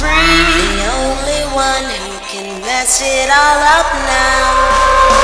free. The only one who can mess it all up now